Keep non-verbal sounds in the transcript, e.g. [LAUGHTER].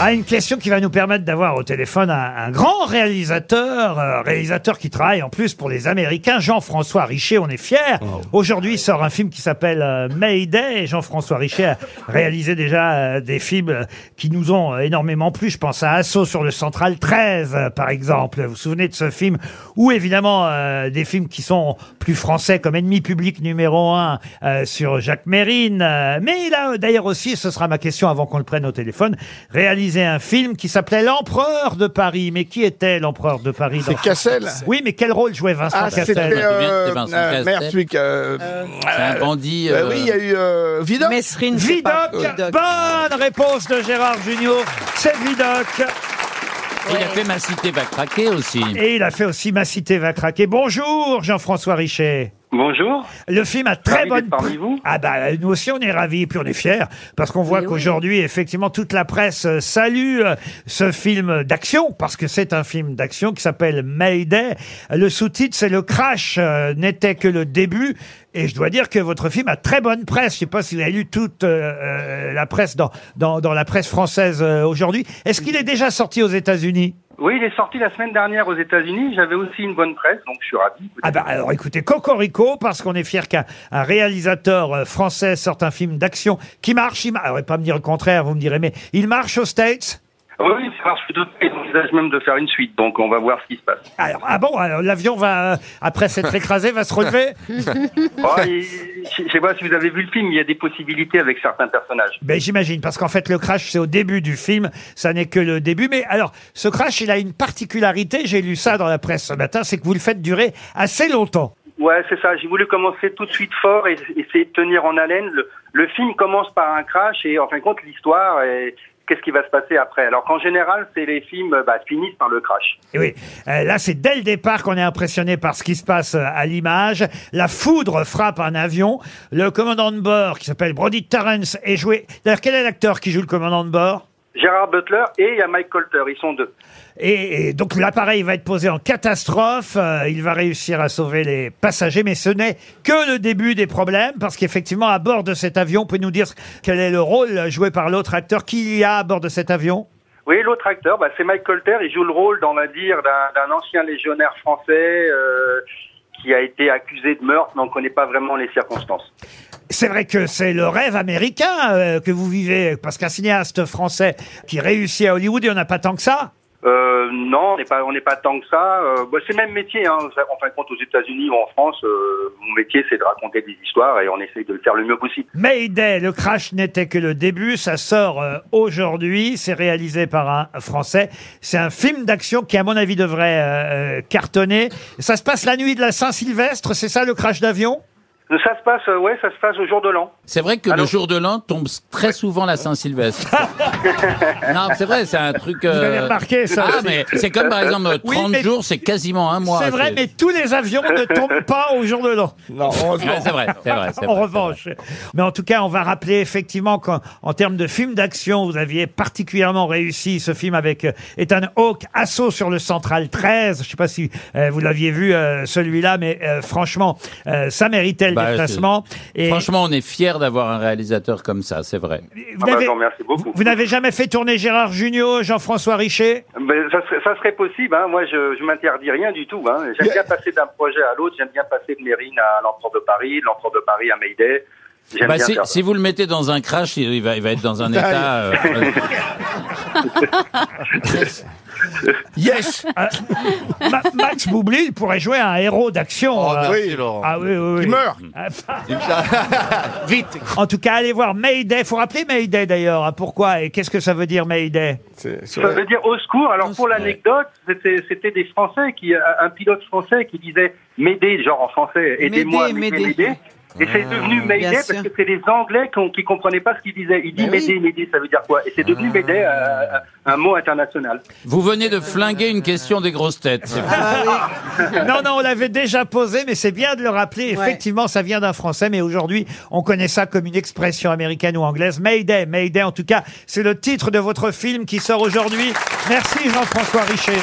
Ah, une question qui va nous permettre d'avoir au téléphone un, un grand réalisateur, euh, réalisateur qui travaille en plus pour les Américains, Jean-François Richer, on est fiers. Aujourd'hui il sort un film qui s'appelle euh, Mayday, Jean-François Richer a réalisé déjà euh, des films euh, qui nous ont euh, énormément plu. Je pense à Assaut sur le Central 13, euh, par exemple. Vous vous souvenez de ce film? Ou évidemment euh, des films qui sont plus français comme Ennemi public numéro 1 sur Jacques Mérine. Euh, mais il a euh, d'ailleurs aussi, ce sera ma question avant qu'on le prenne au téléphone, réalisé un film qui s'appelait L'Empereur de Paris. Mais qui était l'Empereur de Paris C'est Cassel Oui, mais quel rôle jouait Vincent Ah, c'était Cassel euh, C'est Vincent euh, Cassel. merde, celui euh, C'est un bandit. euh, euh, oui, il y a eu euh, Vidocq. Mesrine, c'est pas- Vidocq, Vidocq. bonne réponse de Gérard Junior, c'est Vidocq. Il a fait Ma cité va craquer aussi. Et il a fait aussi Ma cité va craquer. Bonjour Jean-François Richet. Bonjour. Le film a très Ravi bonne d'être parmi vous. Ah bah nous aussi on est ravis puis on est fiers parce qu'on voit qu'aujourd'hui effectivement toute la presse euh, salue euh, ce film d'action parce que c'est un film d'action qui s'appelle Mayday. Le sous-titre c'est le crash euh, n'était que le début et je dois dire que votre film a très bonne presse. Je sais pas si vous avez lu toute euh, euh, la presse dans dans, dans la presse française euh, aujourd'hui. Est-ce qu'il est déjà sorti aux États-Unis? Oui, il est sorti la semaine dernière aux États-Unis. J'avais aussi une bonne presse, donc je suis ravi. Ah bah alors écoutez, Cocorico, parce qu'on est fier qu'un un réalisateur euh, français sorte un film d'action qui marche. Il mar- alors, pas me dire le contraire, vous me direz, mais il marche aux States? Oui, Ils envisagent même de faire une suite, donc on va voir ce qui se passe. Alors, ah bon, alors l'avion va, euh, après s'être [LAUGHS] écrasé, va se relever [LAUGHS] Oh, et je je sais pas si vous avez vu le film, il y a des possibilités avec certains personnages. Ben j'imagine, parce qu'en fait le crash c'est au début du film, ça n'est que le début. Mais alors, ce crash, il a une particularité, j'ai lu ça dans la presse ce matin, c'est que vous le faites durer assez longtemps. Ouais, c'est ça. J'ai voulu commencer tout de suite fort et essayer de tenir en haleine. Le, le film commence par un crash et en fin de compte, l'histoire et qu'est-ce qui va se passer après? Alors qu'en général, c'est les films bah, finissent par le crash. Et oui, euh, là c'est dès le départ qu'on est impressionné par ce qui se passe euh, à l'image. La foudre frappe un avion. Le commandant de bord, qui s'appelle Brody Terrence, est joué. D'ailleurs, quel est l'acteur qui joue le commandant de bord? Gérard Butler et il y a Mike Colter, ils sont deux. et, et donc l'appareil va être posé en catastrophe. Euh, il va réussir à sauver les passagers, mais ce n'est que le début des problèmes, parce qu'effectivement, à bord de cet avion, pouvez nous dire quel est le rôle joué par l'autre acteur Qui y a à bord de cet avion? Oui, l'autre acteur, bah, c'est Mike Colter. Il joue le rôle, on va dire, d'un d'un ancien légionnaire français euh, qui a été accusé de meurtre, mais on ne connaît pas vraiment les circonstances. C'est vrai que c'est le rêve américain euh, que vous vivez, parce qu'un cinéaste français qui réussit à Hollywood, il n'y en a pas tant que ça. Euh, non, on n'est pas, on n'est pas tant que ça. Euh, bah, c'est le même métier. Hein. En fin de compte, aux États-Unis ou en France, euh, mon métier, c'est de raconter des histoires et on essaye de le faire le mieux possible. Mayday, le crash n'était que le début, ça sort euh, aujourd'hui, c'est réalisé par un Français. C'est un film d'action qui, à mon avis, devrait euh, euh, cartonner. Ça se passe la nuit de la Saint-Sylvestre, c'est ça le crash d'avion? Ça se passe, euh, ouais, ça se passe au jour de l'an. C'est vrai que Allô le jour de l'an tombe très souvent la Saint-Sylvestre. [LAUGHS] non, c'est vrai, c'est un truc. euh, Vous avez remarqué ça Ah, aussi. mais c'est comme par exemple Oui, 30 mais- jours, c'est quasiment un mois. C'est vrai, mais tous les avions ne tombent pas au jour de l'an. Non, heureusement. Ouais, c'est vrai, c'est vrai. c'est En vrai, revanche. Mais en tout cas, on va rappeler effectivement qu'en en termes de film d'action, vous aviez particulièrement réussi ce film avec euh, Ethan Hawke, Assaut sur le Central 13. Je sais pas si euh, vous l'aviez vu euh, celui-là, mais euh, franchement, euh, ça méritait le Bah. Et Franchement, on est fiers d'avoir un réalisateur comme ça, c'est vrai. vous Ah bah, n'avez- je vous remercie beaucoup. vous n'avez jamais fait tourner Gérard Junior, Jean-François Richer? Ben, ça, serait, ça serait possible. Hein. Moi, je, je m'interdis rien du tout. Hein. J'aime bien passer d'un projet à l'autre. J'aime bien passer de Mérine à l'Empereur de Paris, de l'Empereur de Paris à Mayday. J'aime Bah, bien si, faire ça. si vous le mettez dans un crash, il il va, il va être dans un [LAUGHS] état. euh, [LAUGHS] [LAUGHS] Yes Ah, Ma- Max Boublil il pourrait jouer un héros d'action. Oh, euh, merci, Laurent. Ah oui, oui, oui. Il meurt Ah, [LAUGHS] Vite En tout cas, allez voir Mayday. Faut rappeler Mayday d'ailleurs. hein. Pourquoi et qu'est-ce que ça veut dire Mayday? Ça veut dire au secours. Alors pour l'anecdote, c'était c'était des Français qui, un pilote français qui disait m'aider, genre en français, aidez-moi, M'aider, m'aider, m'aider. m'aider. Et c'est devenu Mayday parce que c'est les Anglais qui, qui comprenaient pas ce qu'il disait. Il dit Ben oui. m'aider, m'aider, ça veut dire quoi? Et c'est devenu Mayday, euh, un mot international. Vous venez de flinguer une question des grosses têtes. Ah Non, non, on l'avait déjà posé, mais c'est bien de le rappeler. Ouais. Effectivement, ça vient d'un français, mais aujourd'hui, on connaît ça comme une expression américaine ou anglaise. Mayday, Mayday, en tout cas, c'est le titre de votre film qui sort aujourd'hui. Merci Jean-François Richer.